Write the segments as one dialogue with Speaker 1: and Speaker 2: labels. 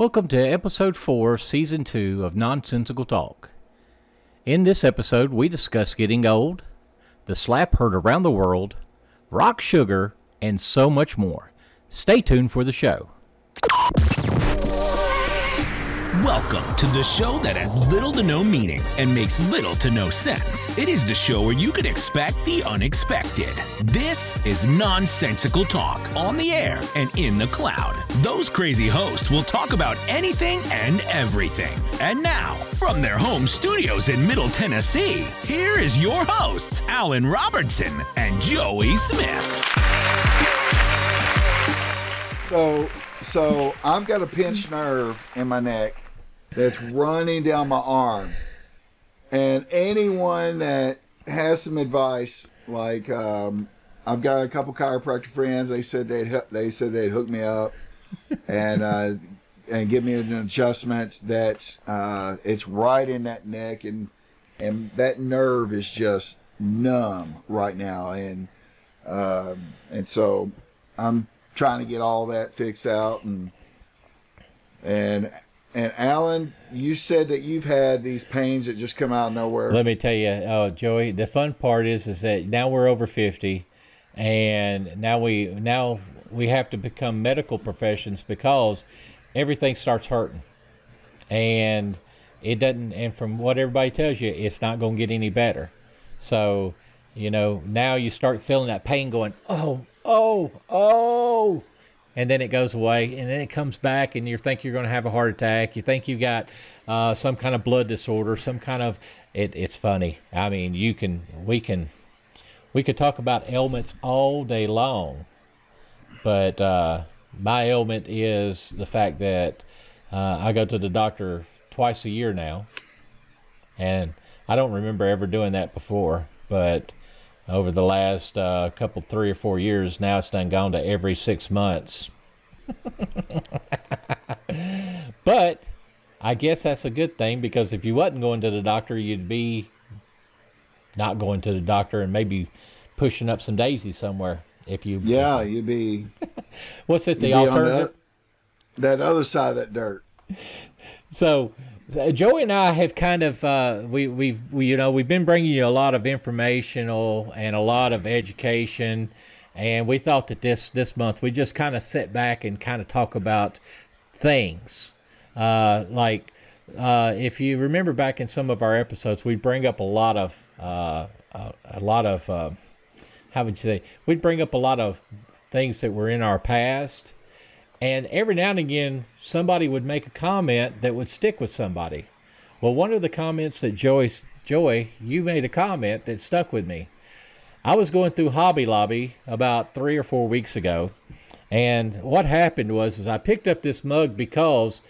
Speaker 1: Welcome to episode 4, season 2 of Nonsensical Talk. In this episode, we discuss getting old, the slap heard around the world, rock sugar, and so much more. Stay tuned for the show.
Speaker 2: Welcome to the show that has little to no meaning and makes little to no sense. It is the show where you can expect the unexpected. This is Nonsensical Talk on the air and in the cloud. Those crazy hosts will talk about anything and everything. And now, from their home studios in Middle Tennessee, here is your hosts, Alan Robertson and Joey Smith.
Speaker 3: So, so I've got a pinched nerve in my neck that's running down my arm, and anyone that has some advice, like um, I've got a couple chiropractor friends, they said they'd they said they'd hook me up and uh, and give me an adjustment that uh, it's right in that neck and and that nerve is just numb right now. And um, and so I'm trying to get all that fixed out and and and Alan, you said that you've had these pains that just come out of nowhere.
Speaker 1: Let me tell you, oh, Joey, the fun part is is that now we're over 50 and now we now we have to become medical professions because everything starts hurting. And it doesn't and from what everybody tells you, it's not going to get any better. So, you know, now you start feeling that pain going, "Oh, oh, oh." And then it goes away and then it comes back and you think you're going to have a heart attack. You think you've got uh, some kind of blood disorder some kind of it, it's funny. I mean you can we can we could talk about ailments all day long but uh, my ailment is the fact that uh, i go to the doctor twice a year now and i don't remember ever doing that before but over the last uh, couple, three or four years. Now it's done gone to every six months. but I guess that's a good thing because if you wasn't going to the doctor, you'd be not going to the doctor and maybe pushing up some daisies somewhere. If you
Speaker 3: yeah, you'd be
Speaker 1: what's it the
Speaker 3: you'd be on
Speaker 1: alternative?
Speaker 3: that, that other side of that dirt.
Speaker 1: So Joey and I have kind of uh, we we've we, you know we've been bringing you a lot of informational and a lot of education, and we thought that this this month we just kind of sit back and kind of talk about things. Uh, like uh, if you remember back in some of our episodes we bring up a lot of uh, a, a lot of uh, how would you say? We'd bring up a lot of things that were in our past and every now and again, somebody would make a comment that would stick with somebody. Well, one of the comments that Joey, Joey, you made a comment that stuck with me. I was going through Hobby Lobby about three or four weeks ago, and what happened was is I picked up this mug because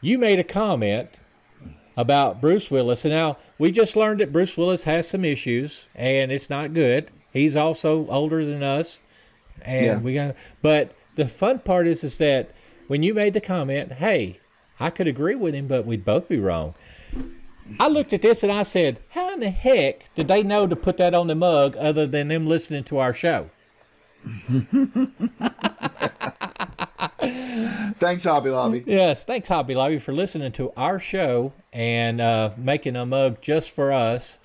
Speaker 1: you made a comment about Bruce Willis, and now we just learned that Bruce Willis has some issues, and it's not good. He's also older than us, and
Speaker 3: Yeah.
Speaker 1: we got. But the fun part is, is that when you made the comment, "Hey, I could agree with him, but we'd both be wrong." I looked at this and I said, "How in the heck did they know to put that on the mug other than them listening to our show?"
Speaker 3: Thanks, Hobby Lobby.
Speaker 1: Yes, thanks Hobby Lobby for listening to our show and uh, making a mug just for us.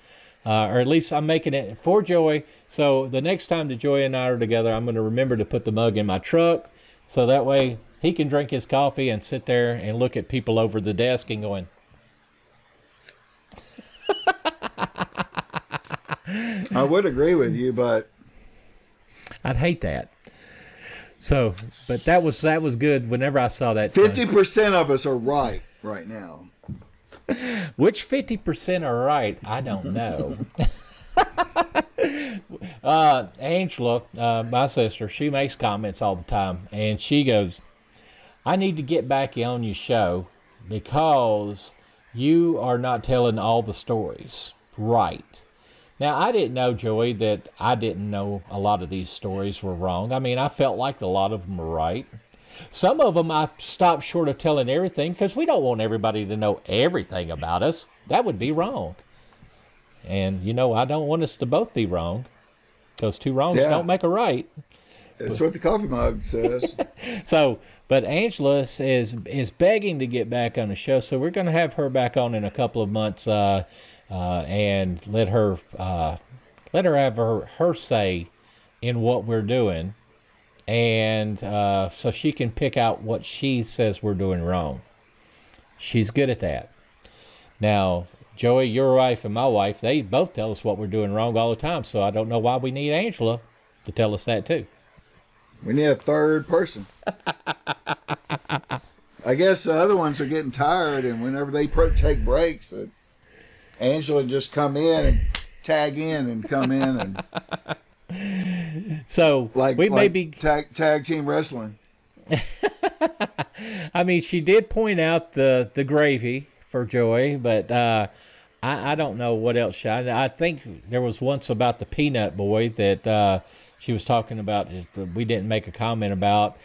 Speaker 1: Uh, or at least I'm making it for Joey. So the next time that Joey and I are together, I'm going to remember to put the mug in my truck, so that way he can drink his coffee and sit there and look at people over the desk and going,
Speaker 3: I would agree with you, but
Speaker 1: "I'd hate that." So, but that was that was good. Whenever I saw that,
Speaker 3: fifty percent of us are right right now.
Speaker 1: Which 50% are right, I don't know. uh, Angela, uh, my sister, she makes comments all the time, and she goes, I need to get back on your show because you are not telling all the stories right. Now, I didn't know, Joey, that I didn't know a lot of these stories were wrong. I mean, I felt like a lot of them were right. Some of them I stopped short of telling everything because we don't want everybody to know everything about us. That would be wrong. And, you know, I don't want us to both be wrong because two wrongs
Speaker 3: Yeah.
Speaker 1: don't make a right.
Speaker 3: That's what the coffee mug says.
Speaker 1: So, But Angela is is begging to get back on the show, so we're going to have her back on in a couple of months, uh, uh, and let her uh, let her have her her say in what we're doing, and uh, so she can pick out what she says we're doing wrong. She's good at that. Now, Joey, your wife and my wife, they both tell us what we're doing wrong all the time. So I don't know why we need Angela to tell us that too.
Speaker 3: We need a third person. I guess the other ones are getting tired, and whenever they pro- take breaks, uh, Angela just come in and tag in and come in and
Speaker 1: So
Speaker 3: like
Speaker 1: we
Speaker 3: like
Speaker 1: may be.
Speaker 3: tag tag team wrestling.
Speaker 1: I mean, she did point out the the gravy for Joy, but uh, I, I don't know what else. She, I, I think there was once about the peanut boy that uh, she was talking about. that We didn't make a comment about.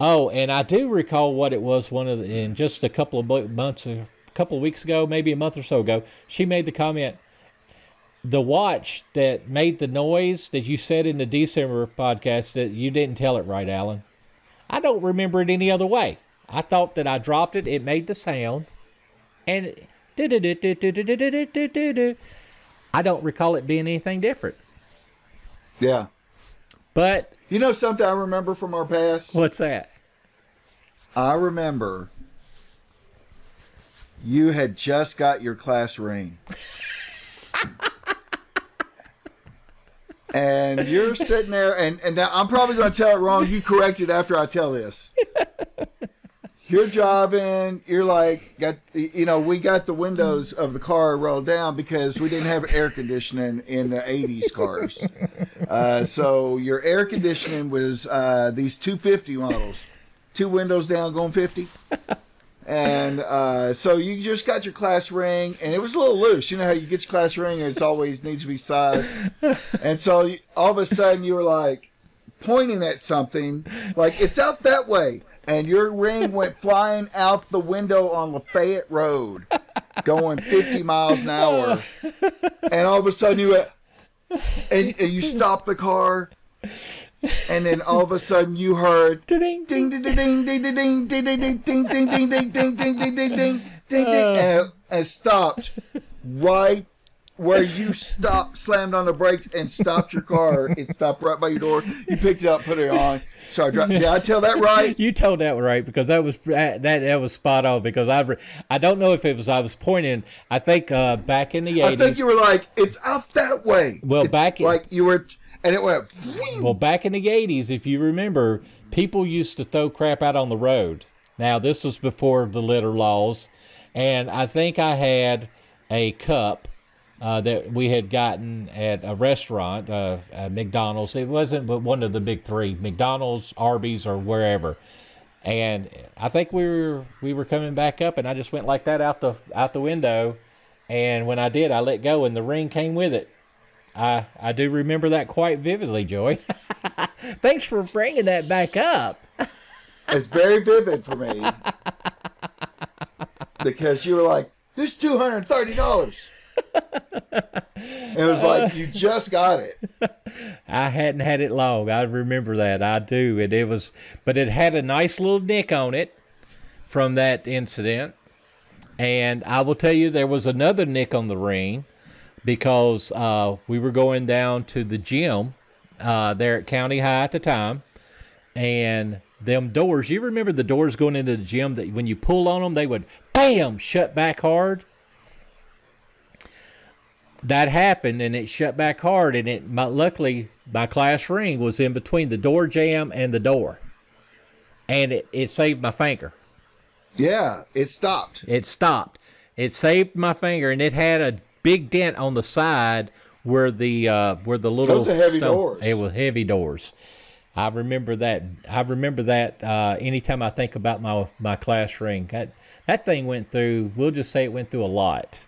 Speaker 1: Oh, and I do recall what it was. One of the, in just a couple of months, a couple of weeks ago, maybe a month or so ago, she made the comment the watch that made the noise that you said in the December podcast that you didn't tell it right, Alan. I don't remember it any other way. I thought that I dropped it, it made the sound, and I don't recall it being anything different.
Speaker 3: Yeah.
Speaker 1: But
Speaker 3: you know something I remember from our past?
Speaker 1: What's that?
Speaker 3: I remember you had just got your class ring. and you're sitting there, and, and now I'm probably going to tell it wrong. You correct it after I tell this. You're driving, you're like, got you know, we got the windows of the car rolled down because we didn't have air conditioning in the 80s cars. Uh, so your air conditioning was uh, these 250 models, two windows down, going 50. And uh, so you just got your class ring, and it was a little loose. You know how you get your class ring, and it's always needs to be sized. And so you, all of a sudden you were like pointing at something, like it's out that way, and your ring went flying out the window on Lafayette Road, going 50 miles an hour. And all of a sudden you went, and, and you stopped the car, and then all of a sudden you heard
Speaker 1: Ding.
Speaker 3: ding ding ding ding ding ding ding ding ding ding ding ding ding ding ding ding ding ding and and stopped right where you stopped, slammed on the brakes and stopped your car. It stopped right by your door. You picked it up, put it on. So I dropped. Did I tell that right?
Speaker 1: You told that right because that was that that was spot on because I re- I don't know if it was I was pointing I think uh, back in the
Speaker 3: I think you were like, it's out that way.
Speaker 1: Well,
Speaker 3: It's
Speaker 1: back in-
Speaker 3: like you were, and it went.
Speaker 1: well back in the eighties if you remember people used to throw crap out on the road. Now this was before the litter laws, and I think I had a cup uh, that we had gotten at a restaurant, uh, uh, McDonald's. It wasn't but one of the big three, McDonald's, Arby's, or wherever. And I think we were we were coming back up, and I just went like that out the out the window. And when I did, I let go, and the ring came with it. I I do remember that quite vividly, Joey. Thanks for bringing that back up.
Speaker 3: It's very vivid for me because you were like, "This two hundred thirty dollars." It was like you just got it.
Speaker 1: I hadn't had it long. I remember that. I do. And it was, but it had a nice little nick on it from that incident. And I will tell you, there was another nick on the ring because uh, we were going down to the gym uh, there at County High at the time. And them doors, you remember the doors going into the gym that when you pull on them, they would bam shut back hard that happened and it shut back hard and it my, luckily my class ring was in between the door jam and the door and it, it saved my finger
Speaker 3: Yeah, it stopped.
Speaker 1: it stopped it saved my finger and it had a big dent on the side where the uh where the little
Speaker 3: Those are heavy
Speaker 1: stone-
Speaker 3: doors.
Speaker 1: it was heavy doors i remember that i remember that uh anytime i think about my my class ring that that thing went through we'll just say it went through a lot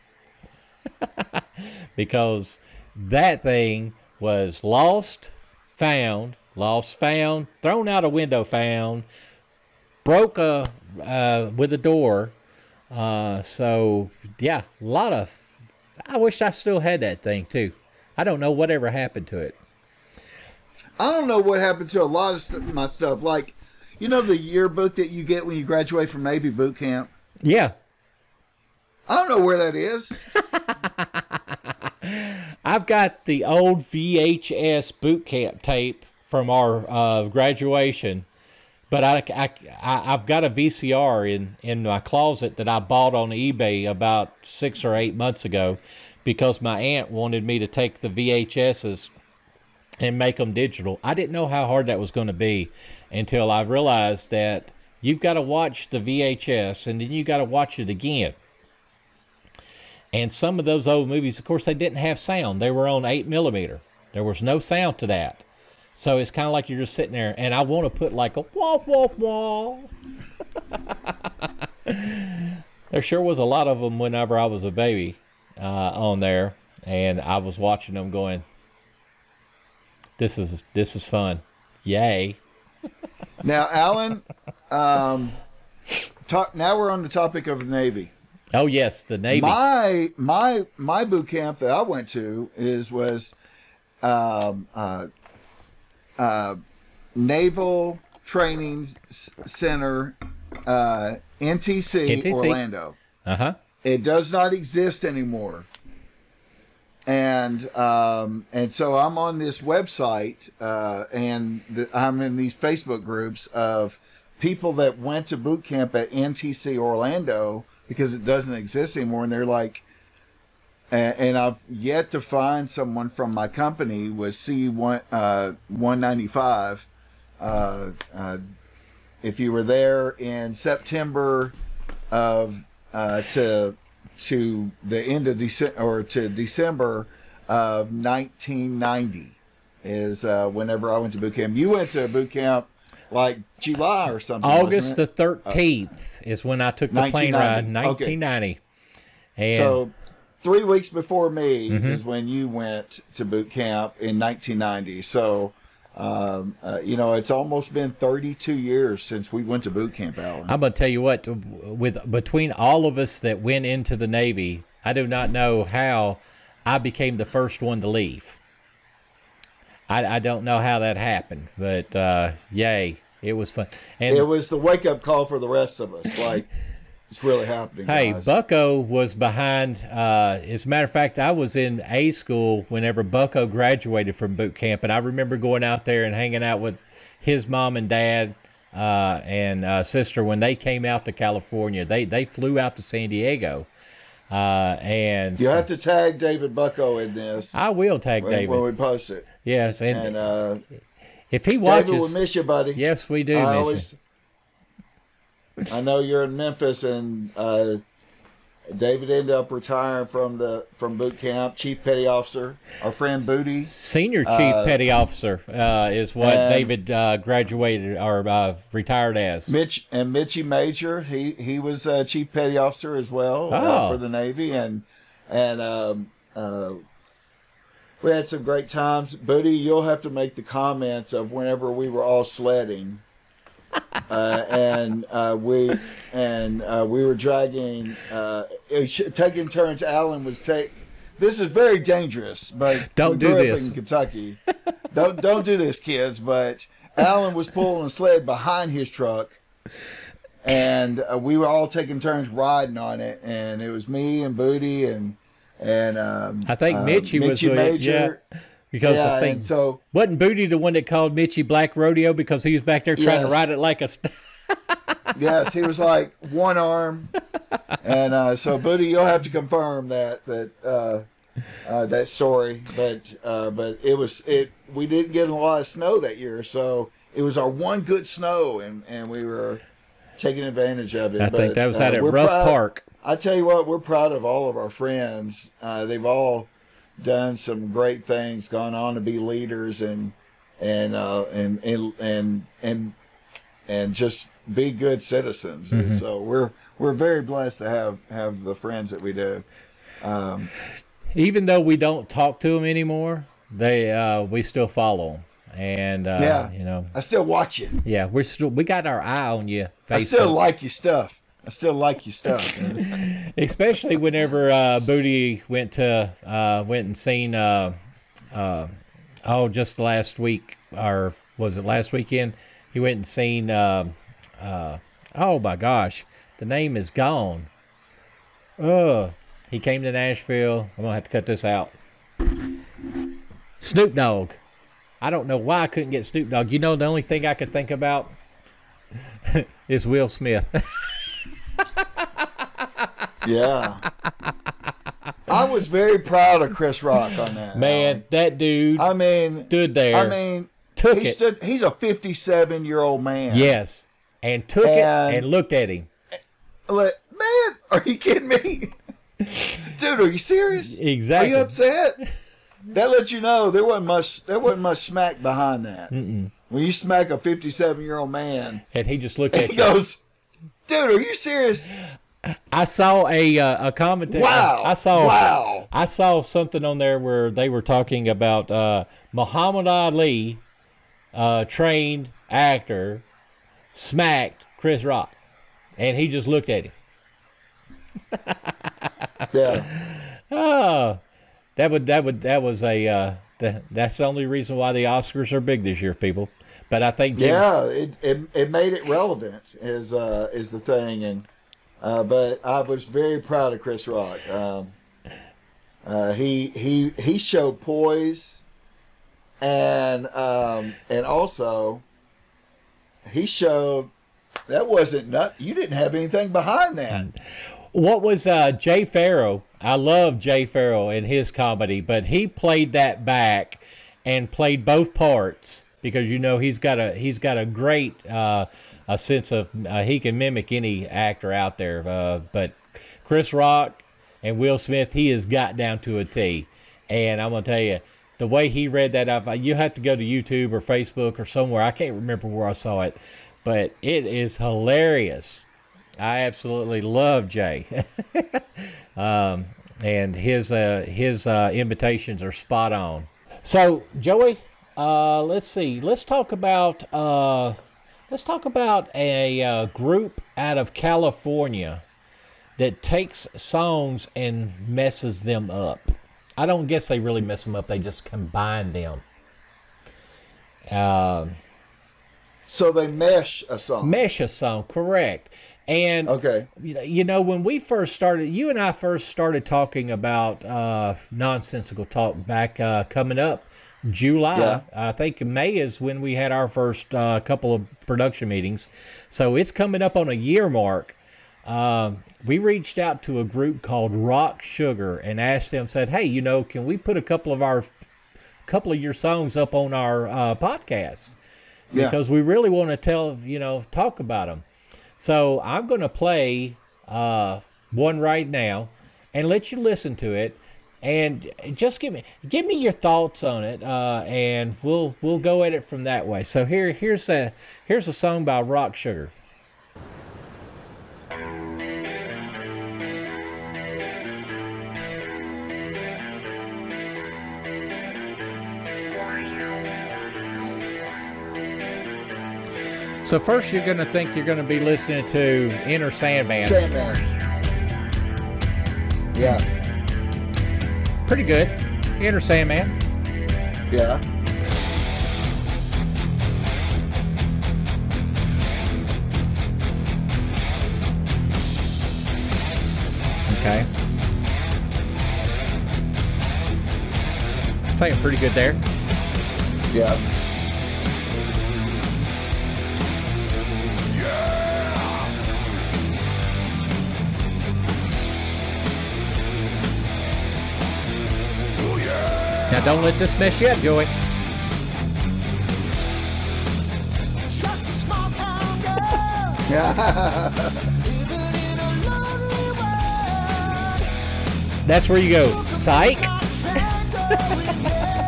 Speaker 1: because that thing was lost, found, lost, found, thrown out a window, found, broke a uh, with a door. Uh, so yeah, a lot of. I wish I still had that thing too. I don't know whatever happened to it.
Speaker 3: I don't know what happened to a lot of st- my stuff. Like, You know the yearbook that you get when you graduate from Navy boot camp.
Speaker 1: Yeah,
Speaker 3: I don't know where that is.
Speaker 1: I've got the old VHS boot camp tape from our uh, graduation, but I, I, I, have got a VCR in, in my closet that I bought on eBay about six or eight months ago because my aunt wanted me to take the VHSs and make them digital. I didn't know how hard that was going to be until I realized that you've got to watch the VHS and then you got to watch it again. And some of those old movies, of course, they didn't have sound. They were on eight millimeter. There was no sound to that. So it's kind of like you're just sitting there, and I want to put like a wah wah wah. there sure was a lot of them whenever I was a baby uh, on there, and I was watching them going, "This is this is fun, yay!"
Speaker 3: now, Alan, um, talk. Now we're on the topic of the Navy.
Speaker 1: Oh yes, the Navy.
Speaker 3: My my my boot camp that I went to is was um, uh, uh, Naval Training Center, uh, NTC, NTC, Orlando.
Speaker 1: Uh huh.
Speaker 3: It does not exist anymore. And um, and so I'm on this website, uh, and the, I'm in these Facebook groups of people that went to boot camp at NTC Orlando because it doesn't exist anymore. And they're like, and, and I've yet to find someone from my company with C one uh, one ninety five. Uh, uh, if you were there in September of uh, to to the end of December or to December of 1990 is uh, whenever I went to boot camp. You went to boot camp like July or something.
Speaker 1: August the 13th is when I took the plane ride, 1990. Okay. And
Speaker 3: so three weeks before me mm-hmm. is when you went to boot camp in 1990. So, um, uh, you know, it's almost been 32 years since we went to boot camp, Alan.
Speaker 1: I'm going to tell you what, with between all of us that went into the Navy, I do not know how I became the first one to leave. I, I don't know how that happened, but uh, yay, it was fun.
Speaker 3: And it was the wake up call for the rest of us. Like it's really happening.
Speaker 1: Hey,
Speaker 3: guys.
Speaker 1: Bucko was behind. Uh, as a matter of fact, I was in A school whenever Bucko graduated from boot camp, and I remember going out there and hanging out with his mom and dad. Uh, and uh, sister when they came out to California. They they flew out to San Diego, uh, and
Speaker 3: you have to tag David Bucko in this.
Speaker 1: I will tag
Speaker 3: when,
Speaker 1: David
Speaker 3: when we post it.
Speaker 1: Yes,
Speaker 3: and, and uh,
Speaker 1: if he watches,
Speaker 3: David, we miss you, buddy.
Speaker 1: Yes, we do.
Speaker 3: I always, I know you're in Memphis, and uh, David ended up retiring from the from boot camp. Chief Petty Officer, our friend Booty,
Speaker 1: Senior Chief uh, Petty Officer, uh, is what David uh, graduated or uh, retired as.
Speaker 3: Mitch and Mitchy Major, he he was Chief Petty Officer as well
Speaker 1: oh.
Speaker 3: for the Navy, and and um, we had some great times. Booty, you'll have to make the comments of whenever we were all sledding. Uh, and uh, we and uh, we were dragging, uh, taking turns. Alan was take. This is very dangerous, but
Speaker 1: don't do this
Speaker 3: in Kentucky. don't don't do this, kids. But Alan was pulling a sled behind his truck, and uh, we were all taking turns riding on it. And it was me and Booty and and um,
Speaker 1: I think Mitchy,
Speaker 3: uh, Mitchy
Speaker 1: was
Speaker 3: Major.
Speaker 1: Yeah, because
Speaker 3: yeah,
Speaker 1: I think
Speaker 3: so.
Speaker 1: Wasn't Booty the one that called Mitchy Black Rodeo because he was back there trying yes. to ride it like a. St-
Speaker 3: yes, he was like one arm, and uh, so Booty, you'll have to confirm that that uh, uh, that story. But uh, but it was it. We didn't get a lot of snow that year, so it was our one good snow, and and we were taking advantage of it.
Speaker 1: I
Speaker 3: but,
Speaker 1: think that was at Rough proud, Park.
Speaker 3: I tell you what, we're proud of all of our friends. Uh, they've all done some great things, gone on to be leaders, and and uh, and, and and and and just be good citizens. Mm-hmm. So we're we're very blessed to have have the friends that we do. Um,
Speaker 1: Even though we don't talk to them anymore, they uh, we still follow them and uh, yeah, you know,
Speaker 3: I still watch you.
Speaker 1: Yeah, we're still we got our eye on you.
Speaker 3: Facebook. I still like your stuff. I still like your stuff.
Speaker 1: Especially whenever uh, Booty went to uh, went and seen uh, uh, oh just last week or was it last weekend? he went and seen. Uh, uh, oh my gosh, the name is gone. Uh, he came to Nashville. I'm gonna have to cut this out. Snoop Dogg. I don't know why I couldn't get Snoop Dogg. You know, the only thing I could think about is Will Smith.
Speaker 3: Yeah. I was very proud of Chris Rock on that.
Speaker 1: Man,
Speaker 3: Alan.
Speaker 1: that dude
Speaker 3: I mean,
Speaker 1: stood there.
Speaker 3: I mean,
Speaker 1: took
Speaker 3: he
Speaker 1: it.
Speaker 3: stood. He's a 57 year old man.
Speaker 1: yes. And took
Speaker 3: And-
Speaker 1: it and looked at him.
Speaker 3: Like, man, are you kidding me? Dude, are you serious?
Speaker 1: Exactly.
Speaker 3: Are you upset? That lets you know there wasn't much. There wasn't much smack behind that. When you smack a 57 year old man,
Speaker 1: And he just looked at
Speaker 3: he
Speaker 1: you.
Speaker 3: goes, "Dude, are you serious?
Speaker 1: I saw a uh, a commentary.
Speaker 3: Wow!
Speaker 1: I saw
Speaker 3: Wow!
Speaker 1: I saw something on there where they were talking about uh, Muhammad Ali, uh, trained actor, smacked Chris Rock, and he just looked at him.
Speaker 3: Yeah,
Speaker 1: Oh, that would that would that was a uh, that, that's the only reason why the Oscars are big this year, people. But I think Jim,
Speaker 3: yeah. It, it it made it relevant is uh, is the thing, and uh, but I was very proud of Chris Rock. Um, uh, he he he showed poise, and um, and also he showed that wasn't nut. You didn't have anything behind that.
Speaker 1: What was uh, Jay Pharoah? I love Jay Pharoah and his comedy, but he played that back and played both parts because you know he's got a he's got a great uh, a sense of uh, he can mimic any actor out there. Uh, but Chris Rock and Will Smith, he has got down to a T, and I'm gonna tell you. The way he read that you have to go to YouTube or Facebook or somewhere. I can't remember where I saw it, but it is hilarious. I absolutely love Jay, um, and his uh, his uh, invitations are spot on. So Joey, uh, let's see. Let's talk about uh, let's talk about a uh, group out of California that takes songs and messes them up. I don't guess they really mess them up. They just combine them. Uh,
Speaker 3: So they mesh a song.
Speaker 1: mesh a song, correct? And
Speaker 3: Okay.
Speaker 1: you know- you know when we first started you and i first started talking about uh, nonsensical talk back uh, coming up july.
Speaker 3: Yeah.
Speaker 1: i think may is when we had our first uh, couple of production meetings. So it's coming up on a year mark. Um, we reached out to a group called rock sugar and asked them said hey you know can we put a couple of our couple of your songs up on our uh, podcast?
Speaker 3: Yeah.
Speaker 1: because we really want to tell you know talk about them so I'm going to play uh, one right now and let you listen to it, and just give me give me your thoughts on it, uh, and we'll we'll go at it from that way. So here here's a here's a song by Rock Sugar. So first you're going to think you're going to be listening to Enter Sandman.
Speaker 3: Sandman. Yeah.
Speaker 1: Pretty good. Enter Sandman.
Speaker 3: Yeah.
Speaker 1: Okay. Playing pretty good there.
Speaker 3: Yeah.
Speaker 1: Now don't let this mess you up, Joey. That's where you go. Psych.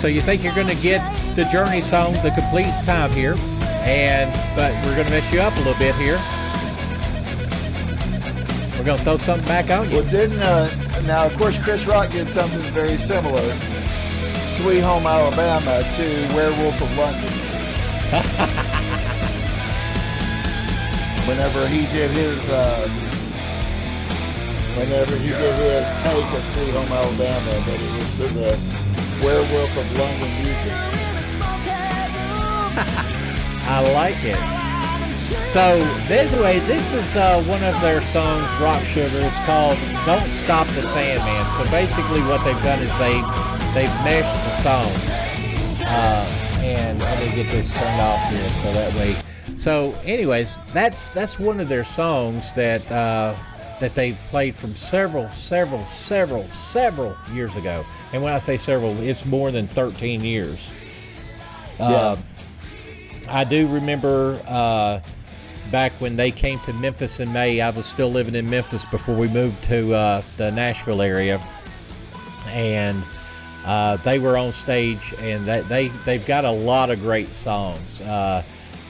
Speaker 1: So you think you're going to get the Journey song the complete time here, and but we're going to mess you up a little bit here. We're going to throw something back on you.
Speaker 3: Well, didn't uh, now? Of course, Chris Rock did something very similar. Sweet Home Alabama to Werewolf of London. whenever he did his uh, whenever he did his take of Sweet Home Alabama, but it was to the Werewolf of London music.
Speaker 1: I like it. So, anyway, this is uh, one of their songs, Rock Sugar. It's called "Don't Stop the Sandman." So basically, what they've done is they they've meshed the song. Uh, and let me get this turned off here, so that way. So, anyways, that's that's one of their songs that uh, that they played from several, several, several, several years ago. And when I say several, it's more than 13 years. Uh, I do remember uh, back when they came to Memphis in May. I was still living in Memphis before we moved to uh, the Nashville area, and uh, they were on stage, and they, they they've got a lot of great songs.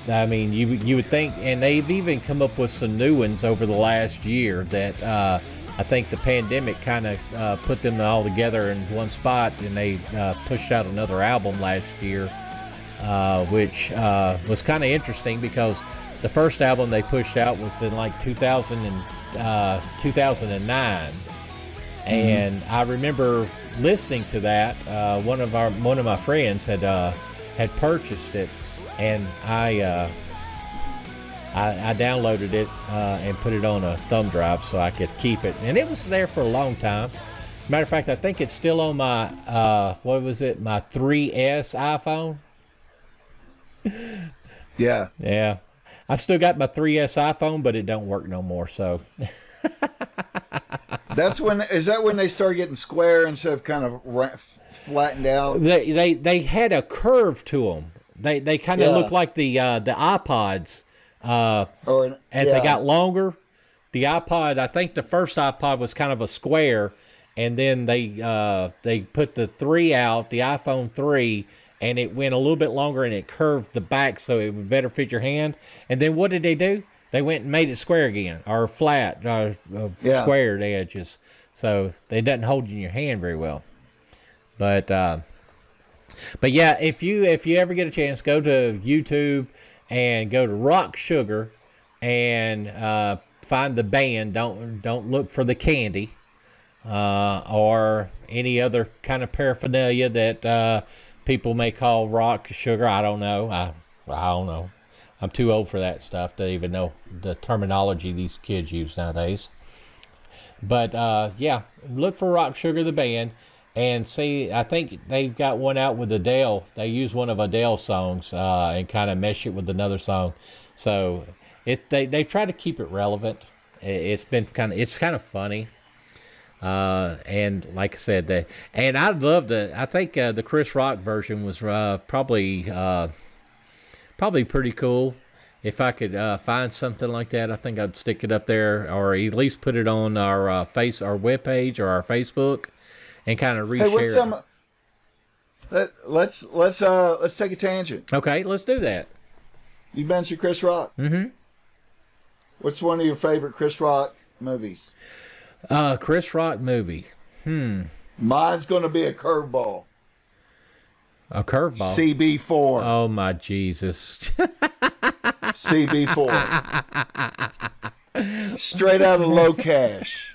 Speaker 1: I mean, you you would think, and they've even come up with some new ones over the last year that. Uh, I think the pandemic kind of uh, put them all together in one spot, and they uh, pushed out another album last year uh, which uh, was kind of interesting because the first album they pushed out was in like 2000 and, uh, 2009 and I remember listening to that uh, one of our one of my friends had uh, had purchased it and I uh, I, I downloaded it uh, and put it on a thumb drive so I could keep it and it was there for a long time matter of fact I think it's still on my uh, what was it my 3s iPhone
Speaker 3: Yeah.
Speaker 1: Yeah. I've still got my 3S iPhone, but it don't work no more. So
Speaker 3: That's when is that when they start getting square instead of kind of ra- flattened out?
Speaker 1: they they, they had a curve to them. They they kind of
Speaker 3: Yeah.
Speaker 1: look like the uh, the iPods. Uh,
Speaker 3: Or
Speaker 1: as
Speaker 3: yeah.
Speaker 1: they got longer, the iPod. I think the first iPod was kind of a square, and then they uh, they put the three out, the iPhone three, and it went a little bit longer and it curved the back so it would better fit your hand. And then what did they do? They went and made it square again, or flat, or uh,
Speaker 3: Yeah.
Speaker 1: squared edges, so they doesn't hold you in your hand very well. But uh, but yeah, if you if you ever get a chance, go to YouTube and go to Rock Sugar and uh, find the band. Don't don't look for the candy uh, or any other kind of paraphernalia that uh, people may call rock sugar. I don't know. I I don't know. I'm too old for that stuff to even know the terminology these kids use nowadays. But uh, yeah, look for Rock Sugar the band and see. I think they've got one out with Adele. They use one of Adele's songs uh, and kind of mesh it with another song. So it's they they try to keep it relevant. It's been kind of it's kind of funny. Uh, and like I said, they, and I'd love to. I think uh, the Chris Rock version was uh, probably uh, probably pretty cool. If I could uh, find something like that, I think I'd stick it up there, or at least put it on our face, our webpage, or our Facebook, and kind of reshare.
Speaker 3: Hey, what's some? Let, let's let's uh let's take a tangent.
Speaker 1: Okay, let's do that.
Speaker 3: You mentioned Chris Rock. Mm-hmm. What's one of your favorite Chris Rock movies?
Speaker 1: Uh, Chris Rock movie, Hmm.
Speaker 3: Mine's going to be a curveball.
Speaker 1: a curveball.
Speaker 3: CB4.
Speaker 1: oh my Jesus!
Speaker 3: CB4. Straight out of Locash.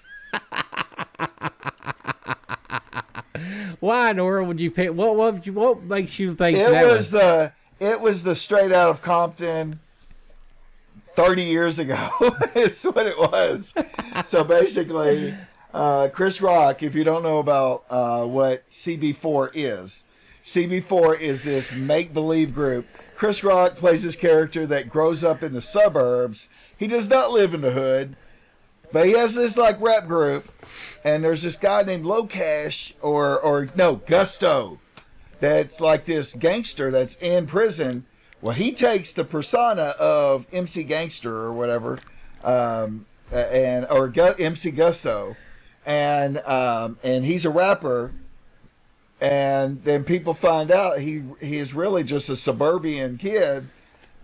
Speaker 1: Why, Nora? Would you pick? What? What? Would you, what makes you think
Speaker 3: It
Speaker 1: that
Speaker 3: was the it was the straight out of Compton 30 years ago. it's what it was. So basically, uh, Chris Rock, if you don't know about uh, what CB4 is, CB4 is this make believe group. Chris Rock plays this character that grows up in the suburbs. He does not live in the hood, but he has this like rap group. And there's this guy named Locash, or or no Gusto, that's like this gangster that's in prison. Well, he takes the persona of MC Gangster or whatever, um, and or Gu- MC Gusto, and um, and he's a rapper. And then people find out he he is really just a suburban kid,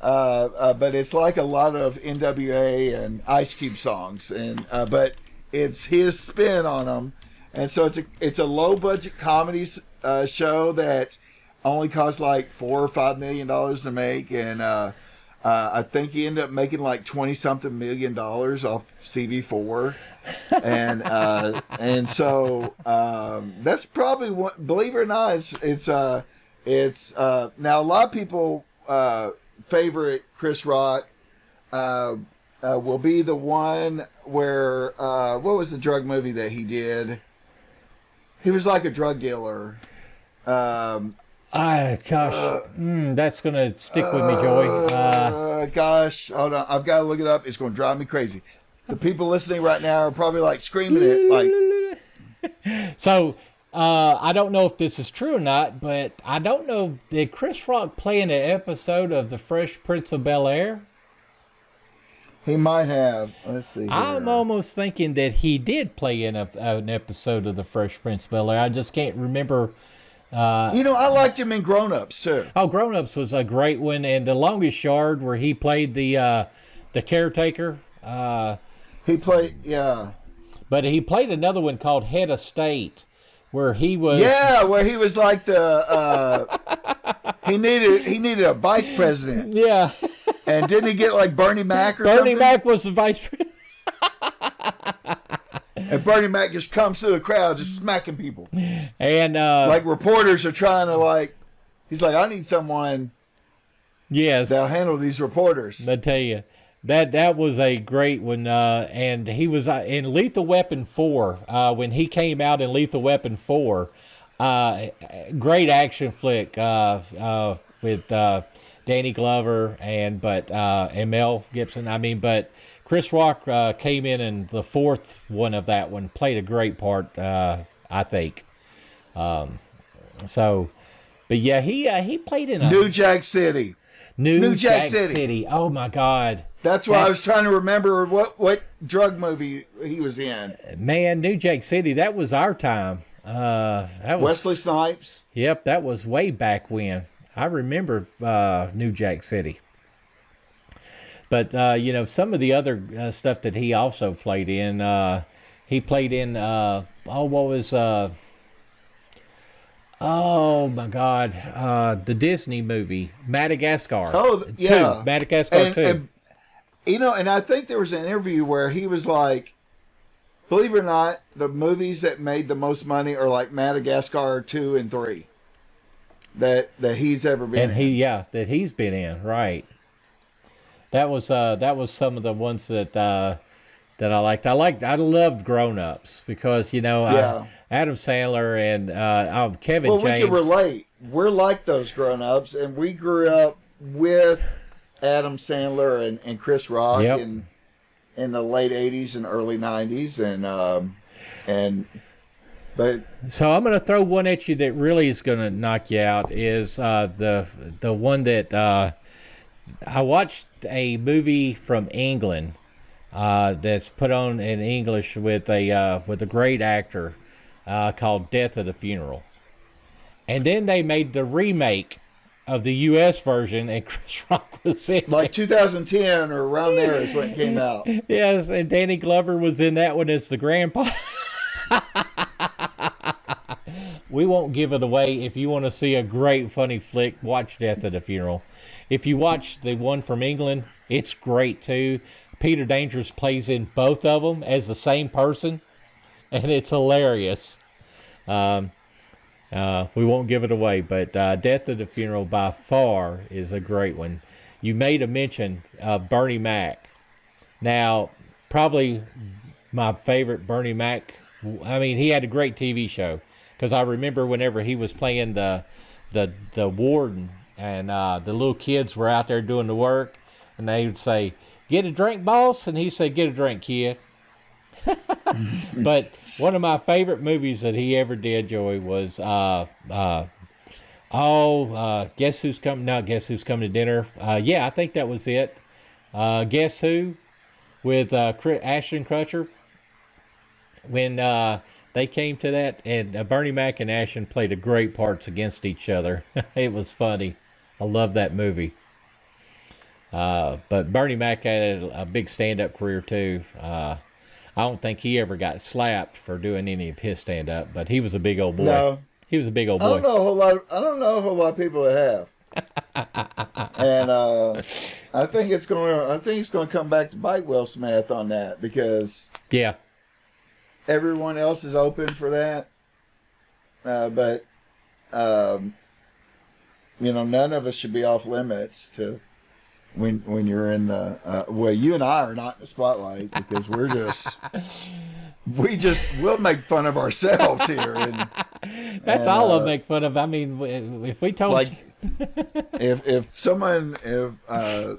Speaker 3: uh, uh, but it's like a lot of NWA and Ice Cube songs, and uh, but it's his spin on them, and so it's a it's a low budget comedy uh, show that only cost like four or five million dollars to make, and uh, Uh, I think he ended up making like twenty something million dollars off CB4, and and so um, that's probably what. Believe it or not, it's it's it's now a lot of people uh, favorite Chris Rock uh, uh, will be the one where uh, what was the drug movie that he did? He was like a drug dealer. Um,
Speaker 1: Ah, gosh, mm, that's gonna stick with me, Joey. Uh,
Speaker 3: uh, gosh, hold on. I've got to look it up. It's going to drive me crazy. The people listening right now are probably like screaming it, like,
Speaker 1: so uh, I don't know if this is true or not, but I don't know. Did Chris Rock play in an episode of The Fresh Prince of Bel Air?
Speaker 3: he might have. Let's see. Here.
Speaker 1: I'm almost thinking that he did play in a, an episode of The Fresh Prince of Bel Air. I just can't remember.
Speaker 3: you know, I liked him in Grown Ups too.
Speaker 1: Oh, Grown Ups was a great one, and The Longest Yard, where he played the uh, the caretaker. Uh,
Speaker 3: He played, yeah,
Speaker 1: but he played another one called Head of State, where he was.
Speaker 3: yeah, where he was like the uh, he needed he needed a vice president,
Speaker 1: Yeah.
Speaker 3: and didn't he get like Bernie Mac or something?
Speaker 1: Bernie
Speaker 3: something?
Speaker 1: Mac was the vice president.
Speaker 3: And Bernie Mac just comes to the crowd, just smacking people.
Speaker 1: And uh,
Speaker 3: Like reporters are trying to like, he's like, I need someone
Speaker 1: yes,
Speaker 3: that'll handle these reporters.
Speaker 1: I tell you, that that was a great one. Uh, and he was uh, in Lethal Weapon Four uh, when he came out in Lethal Weapon Four. Uh, great action flick uh, uh, with uh, Danny Glover and but uh, and Mel Gibson. I mean, but Chris Rock uh, came in in the fourth one of that one, played a great part. Uh, I think. Um, so, but yeah, he uh, he played in a
Speaker 3: New Jack City.
Speaker 1: New,
Speaker 3: New Jack
Speaker 1: Jack,
Speaker 3: City.
Speaker 1: City. Oh my God.
Speaker 3: That's why I was trying to remember what what drug movie he was in.
Speaker 1: Man, New Jack City, that was our time. Uh, that was
Speaker 3: Wesley Snipes.
Speaker 1: yep, that was way back when. I remember uh, New Jack City. But uh, you know, some of the other uh, stuff that he also played in, uh, he played in uh, oh, what was uh, oh my God, uh, the Disney movie Madagascar.
Speaker 3: Oh,
Speaker 1: two,
Speaker 3: yeah.
Speaker 1: Madagascar
Speaker 3: And,
Speaker 1: two.
Speaker 3: and you know, and I think there was an interview where he was like, believe it or not, the movies that made the most money are like Madagascar two and three. That that he's ever been.
Speaker 1: and
Speaker 3: in.
Speaker 1: he yeah that he's been in right that was uh that was some of the ones that uh that i liked i liked i loved grown-ups because you know
Speaker 3: Yeah.
Speaker 1: I, adam sandler and uh oh, kevin
Speaker 3: well, we
Speaker 1: james
Speaker 3: can relate. We're like those grown ups, and we grew up with Adam Sandler and, and Chris Rock
Speaker 1: Yep.
Speaker 3: in in the late '80s and early '90s, and um, and but
Speaker 1: so i'm gonna throw one at you that really is gonna knock you out is uh the the one that uh i watched a movie from england uh, that's put on in English with a uh, with a great actor uh, called Death at a Funeral, and then they made the remake of the U.S. version, and Chris Rock was in
Speaker 3: like 2010 or around there is when it came out.
Speaker 1: Yes, and Danny Glover was in that one as the grandpa. we won't give it away. If you want to see a great funny flick, watch Death at a Funeral. If you watch the one from England, it's great too. Peter Dangerous plays in both of them as the same person, and it's hilarious. Um, uh, we won't give it away, but uh, Death of the Funeral by far is a great one. You made a mention of Bernie Mac. Now, probably my favorite Bernie Mac. I mean, he had a great TV show because I remember whenever he was playing the the the warden and uh, the little kids were out there doing the work, and they would say, "Get a drink, boss," and he'd say, "Get a drink, kid." but one of my favorite movies that he ever did, Joey, was uh, uh, oh, uh, guess who's coming? Not guess who's coming to dinner. Uh, yeah, I think that was it. Uh, guess who? With uh, Ashton Kutcher. When they came to that, and Bernie Mac and Ashton played a great parts against each other. it was funny. I love that movie. Uh, but Bernie Mac had a, a big stand-up career too. Uh, I don't think he ever got slapped for doing any of his stand-up, but he was a big old boy.
Speaker 3: No.
Speaker 1: He was a big old boy.
Speaker 3: I don't know a whole lot. I don't know a whole lot of people that have. and uh, I think it's going. to I think it's going to come back to bite Will Smith on that because
Speaker 1: Yeah.
Speaker 3: everyone else is open for that. Uh, but um, you know, none of us should be off limits to when when you're in the. Uh, well, you and I are not in the spotlight because we're just. We just we'll make fun of ourselves here, and
Speaker 1: That's
Speaker 3: And,
Speaker 1: all
Speaker 3: uh,
Speaker 1: I make fun of. I mean, if we told
Speaker 3: like if if someone if uh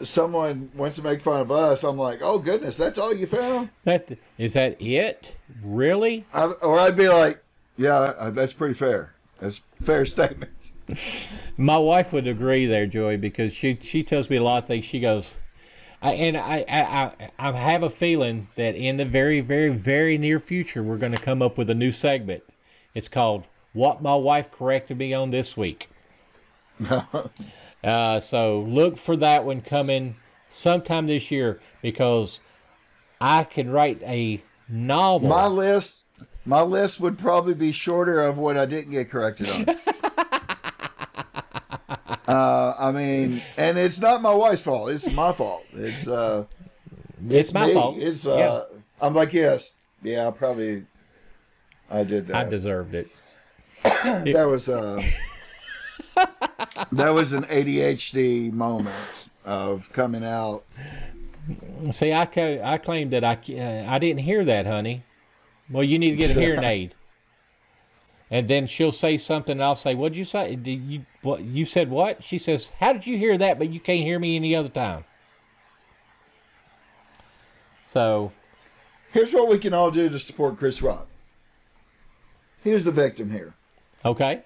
Speaker 3: someone wants to make fun of us i'm like oh goodness that's all you found
Speaker 1: that is that it really?
Speaker 3: I, or i'd be like yeah uh, that's pretty fair that's a fair statement
Speaker 1: My wife would agree there, Joey, because she she tells me a lot of things. She goes, I, and I, I I I have a feeling that in the very very very near future we're going to come up with a new segment. It's called "What My Wife Corrected Me on This Week." uh, so look for that one coming sometime this year because I can write a novel.
Speaker 3: my list my list would probably be shorter of what i didn't get corrected on uh i mean and it's not my wife's fault it's my fault it's uh
Speaker 1: it's my
Speaker 3: me.
Speaker 1: fault.
Speaker 3: it's
Speaker 1: Yeah.
Speaker 3: uh i'm like yes yeah i probably i did that
Speaker 1: I deserved it.
Speaker 3: that was uh that was an ADHD moment of coming out.
Speaker 1: See, I ca- I claimed that I uh, I didn't hear that, honey. Well, you need to get a hearing aid. And then she'll say something, and I'll say, "What'd you say? Did you what? You said what?" She says, "How did you hear that? But you can't hear me any other time." So,
Speaker 3: Here's what we can all do to support Chris Rock. Here's the victim here.
Speaker 1: okay.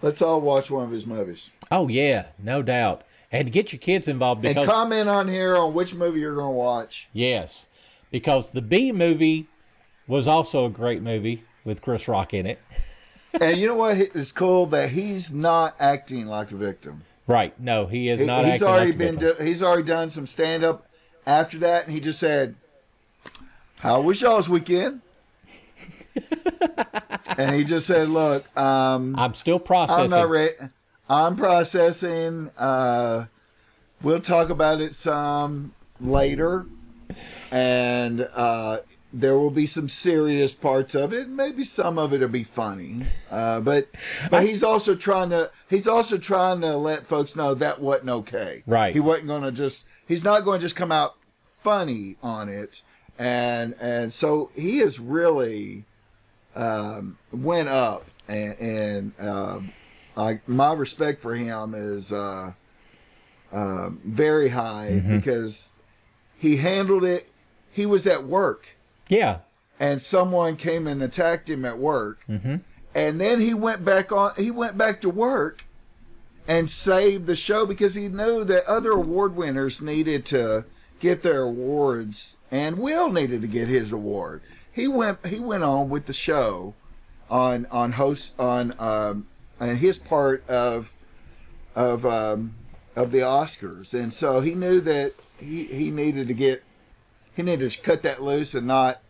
Speaker 3: Let's all watch one of his movies
Speaker 1: Oh yeah, no doubt. And get your kids involved
Speaker 3: and
Speaker 1: because
Speaker 3: comment on here on which movie you're going to watch.
Speaker 1: yes, because the Bee Movie was also a great movie with Chris Rock in it.
Speaker 3: and you know what? It's cool that he's not acting like a victim.
Speaker 1: Right? No, he is
Speaker 3: He-
Speaker 1: not.
Speaker 3: he's
Speaker 1: acting
Speaker 3: already
Speaker 1: like
Speaker 3: been do, he's already done some stand up after that, and he just said, "How was y'all's weekend?" and he just said, "Look, um,
Speaker 1: I'm still processing.
Speaker 3: I'm
Speaker 1: processing.
Speaker 3: not ready. I'm processing. Uh, we'll talk about it some later, and uh, there will be some serious parts of it. Maybe some of it will be funny, uh, but but he's also trying to he's also trying to let folks know that wasn't okay.
Speaker 1: Right.
Speaker 3: He wasn't going to just he's not going to just come out funny on it, and and so he is really um, went up, and, and um, I, my respect for him is uh, uh, very high because he handled it. He was at work,
Speaker 1: yeah,
Speaker 3: and someone came and attacked him at work, and then he went back on. He went back to work and saved the show because he knew that other award winners needed to get their awards, and Will needed to get his award. He went. He went on with the show on on host on um, and his part of of um, of the Oscars, and so he knew that he he needed to get he needed to cut that loose and not.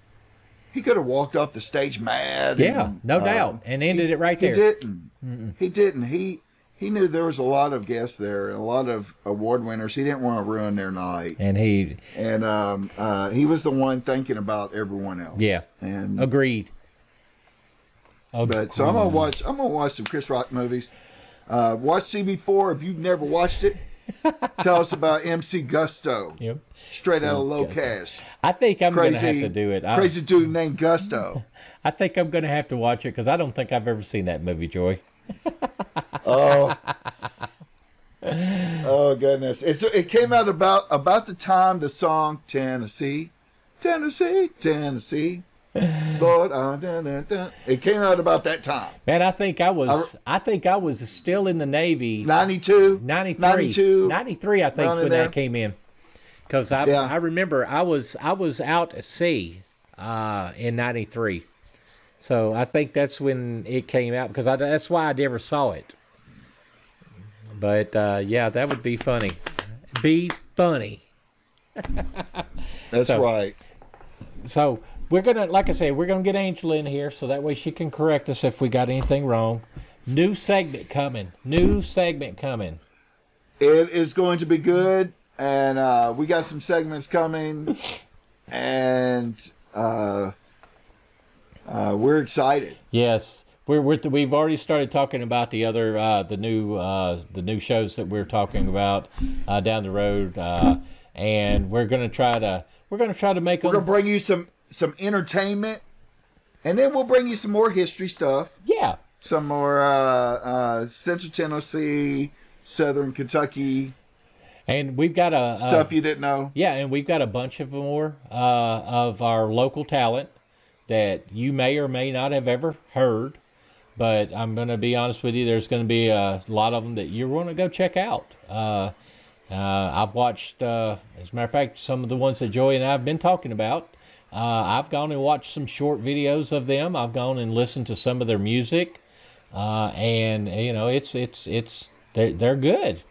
Speaker 3: He could have walked off the stage mad.
Speaker 1: yeah,
Speaker 3: and,
Speaker 1: no
Speaker 3: uh,
Speaker 1: doubt, and ended
Speaker 3: he,
Speaker 1: it right there.
Speaker 3: He didn't. He didn't. He he knew there was a lot of guests there and a lot of award winners. He didn't want to ruin their night,
Speaker 1: And he
Speaker 3: and um, uh, he was the one thinking about everyone else.
Speaker 1: Yeah.
Speaker 3: and
Speaker 1: agreed.
Speaker 3: but so I'm gonna watch. I'm gonna watch some Chris Rock movies. Uh, watch CB4 if you've never watched it. Tell us about MC Gusto,
Speaker 1: Yep.
Speaker 3: straight out of Low
Speaker 1: Gusto.
Speaker 3: Cash.
Speaker 1: I think I'm
Speaker 3: Crazy,
Speaker 1: gonna have to do it. I,
Speaker 3: crazy dude named Gusto.
Speaker 1: I think I'm gonna have to watch it because I don't think I've ever seen that movie, Joy.
Speaker 3: Oh, oh goodness! It's it came out about about the time the song Tennessee, Tennessee, Tennessee. Lord, dun, dun, dun. it came out about that time.
Speaker 1: Man, I think I was. I think I was still in the Navy.
Speaker 3: 92,
Speaker 1: 93,
Speaker 3: 92.
Speaker 1: 93, I think, when
Speaker 3: there.
Speaker 1: that came in. Because I,
Speaker 3: Yeah.
Speaker 1: I remember I was I was out at sea uh, in '93, so I think that's when it came out. Because I, that's why I never saw it. But uh, yeah, that would be funny. Be funny.
Speaker 3: That's
Speaker 1: So-
Speaker 3: right.
Speaker 1: So we're gonna, like I said, we're gonna get Angela in here so that way she can correct us if we got anything wrong. New segment coming. New segment coming.
Speaker 3: It is going to be good, and uh, we got some segments coming, and uh, uh, we're excited.
Speaker 1: Yes, we're, we're we've already started talking about the other uh, the new uh, the new shows that we're talking about uh, down the road, uh, and we're gonna try to we're gonna try to make a
Speaker 3: We're
Speaker 1: them.
Speaker 3: gonna bring you some some entertainment, and then we'll bring you some more history stuff,
Speaker 1: yeah,
Speaker 3: some more uh, uh, Central Tennessee, Southern Kentucky
Speaker 1: and we've got a, a
Speaker 3: stuff you didn't know.
Speaker 1: Yeah, and we've got a bunch of more uh, of our local talent that you may or may not have ever heard. But I'm going to be honest with you, there's going to be a lot of them that you're going to go check out. Uh, uh, I've watched, uh, as a matter of fact, some of the ones that Joey and I have been talking about. Uh, I've gone and watched some short videos of them. I've gone and listened to some of their music, uh, and you know, it's it's it's they're they're good.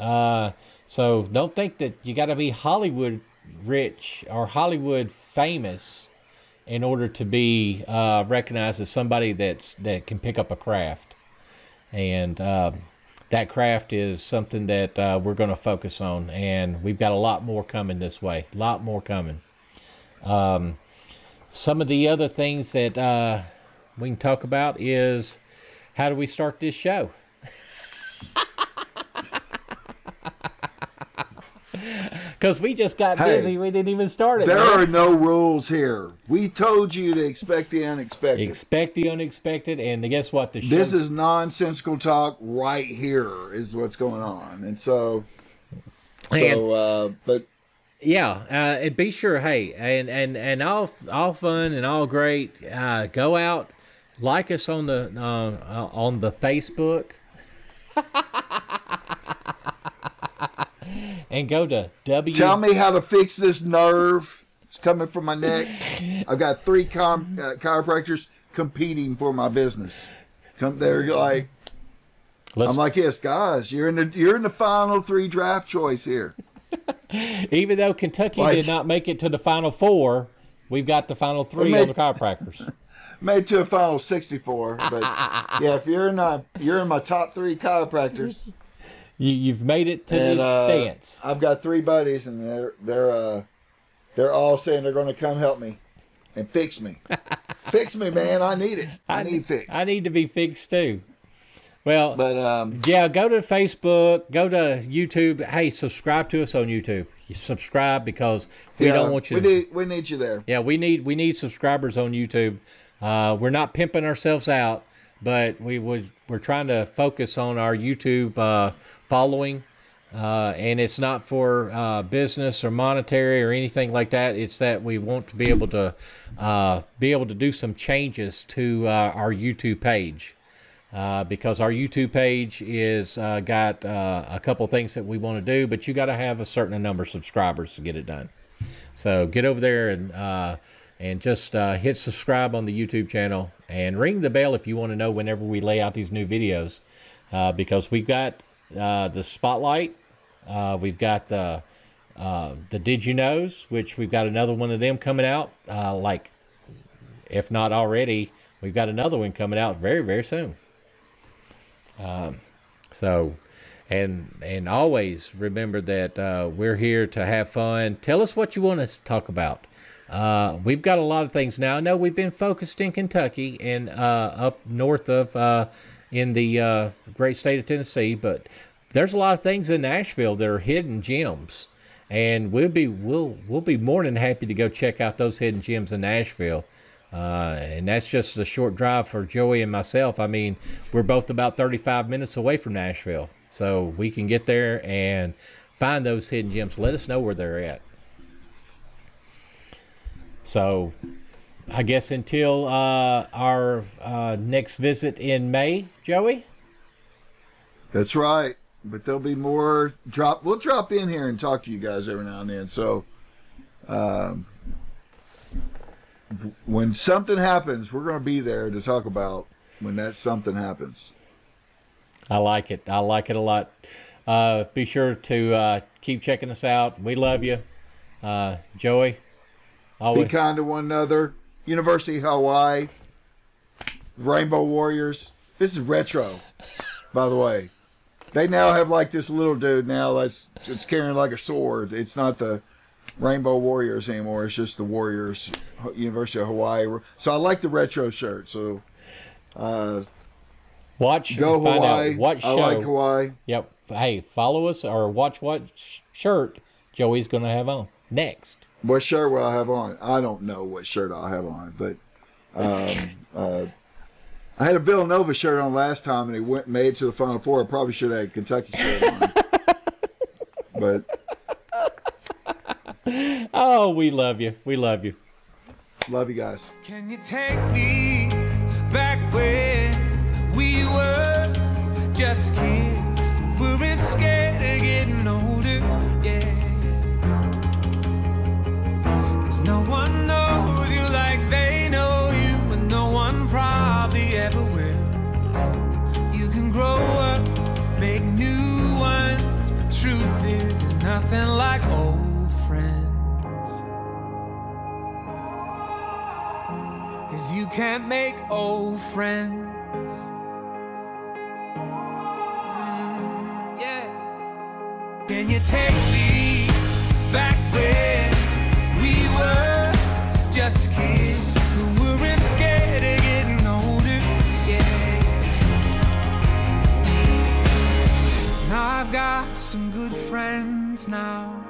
Speaker 1: Uh, so don't think that you got to be Hollywood rich or Hollywood famous in order to be uh, recognized as somebody that's that can pick up a craft, and um, that craft is something that uh, we're going to focus on, and we've got a lot more coming this way. A lot more coming. Um, some of the other things that uh, we can talk about is how do we start this show? Because we just got
Speaker 3: Hey,
Speaker 1: busy, we didn't even start it.
Speaker 3: There
Speaker 1: man.
Speaker 3: are no rules here. We told you to expect the unexpected.
Speaker 1: Expect the unexpected, and guess what? The show,
Speaker 3: this is nonsensical talk right here is what's going on and so so uh but
Speaker 1: yeah. Uh, and be sure, hey, and and and all all fun and all great. Uh, go out, like us on the uh, uh, on the Facebook, and go to W.
Speaker 3: tell me how to fix this nerve it's coming from my neck i've got three com- uh, chiropractors competing for my business come there like
Speaker 1: Let's,
Speaker 3: i'm like yes guys you're in the you're in the final three draft choice here
Speaker 1: even though Kentucky
Speaker 3: like-
Speaker 1: did not make it to the final four, we've got the final three
Speaker 3: made-
Speaker 1: on the chiropractors.
Speaker 3: made to a final 64 but yeah if you're in the you're in my top three chiropractors
Speaker 1: you, you've made it to
Speaker 3: and
Speaker 1: the
Speaker 3: uh,
Speaker 1: dance.
Speaker 3: I've got three buddies, and they're they're uh, they're all saying they're going to come help me and fix me. fix me, man. I need it. I, need fix.
Speaker 1: I need to be fixed too. Well,
Speaker 3: But um,
Speaker 1: yeah, go to Facebook, go to YouTube. Hey, subscribe to us on YouTube. You subscribe because we
Speaker 3: yeah,
Speaker 1: don't want you.
Speaker 3: We need we need you there.
Speaker 1: yeah, we need we need subscribers on YouTube. Uh, we're not pimping ourselves out, but we would we're trying to focus on our YouTube uh, following. Uh, and it's not for uh, business or monetary or anything like that. It's that we want to be able to uh, be able to do some changes to uh, our YouTube page uh, because our YouTube page is uh, got uh, a couple things that we want to do, but you got to have a certain number of subscribers to get it done. So get over there and uh, and just uh, hit subscribe on the YouTube channel and ring the bell if you want to know whenever we lay out these new videos, because we've got the spotlight, we've got the the Did You Knows, which we've got another one of them coming out, like if not already, we've got another one coming out very very soon. Um, so, and and always remember that uh, we're here to have fun. Tell us what you want us to talk about. Uh, we've got a lot of things now. I know we've been focused in Kentucky and uh, up north of uh, in the uh, great state of Tennessee, but there's a lot of things in Nashville that are hidden gems, and we'll be we'll we'll be more than happy to go check out those hidden gems in Nashville. Uh, and that's just a short drive for Joey and myself. I mean, we're both about 35 minutes away from Nashville, so we can get there and find those hidden gems. Let us know where they're at. So, I guess until uh, our uh, next visit in May, Joey.
Speaker 3: That's right. But there'll be more drop. We'll drop in here and talk to you guys every now and then. So, um, when something happens, we're going to be there to talk about when that something happens.
Speaker 1: I like it. I like it a lot. Uh, be sure to uh, keep checking us out. We love you, uh, Joey.
Speaker 3: Be kind to one another. University of Hawaii, Rainbow Warriors, This is retro, by the way. They now have like this little dude now that's it's carrying like a sword. It's not the Rainbow Warriors anymore. It's just the Warriors, University of Hawaii. So I like the retro shirt. So uh,
Speaker 1: Watch
Speaker 3: go Hawaii.
Speaker 1: what
Speaker 3: I like Hawaii.
Speaker 1: Yep. Hey, follow us or watch what shirt Joey's going to have on next.
Speaker 3: What shirt will I have on? I don't know what shirt I'll have on, but um, uh, I had a Villanova shirt on last time, and it went made to the Final Four. I probably should have had a Kentucky shirt on, but
Speaker 1: Oh, we love you. We love you.
Speaker 3: love you guys.
Speaker 4: Can you take me back when we were just kids? We weren't scared of getting older, yeah. Cause no one knows you like they know you, and no one probably ever will. You can grow up, make new ones, but truth is, there's nothing like old you can't make old friends. Yeah. Can you take me back when we were just kids who weren't scared of getting older? Yeah. Now I've got some good friends now.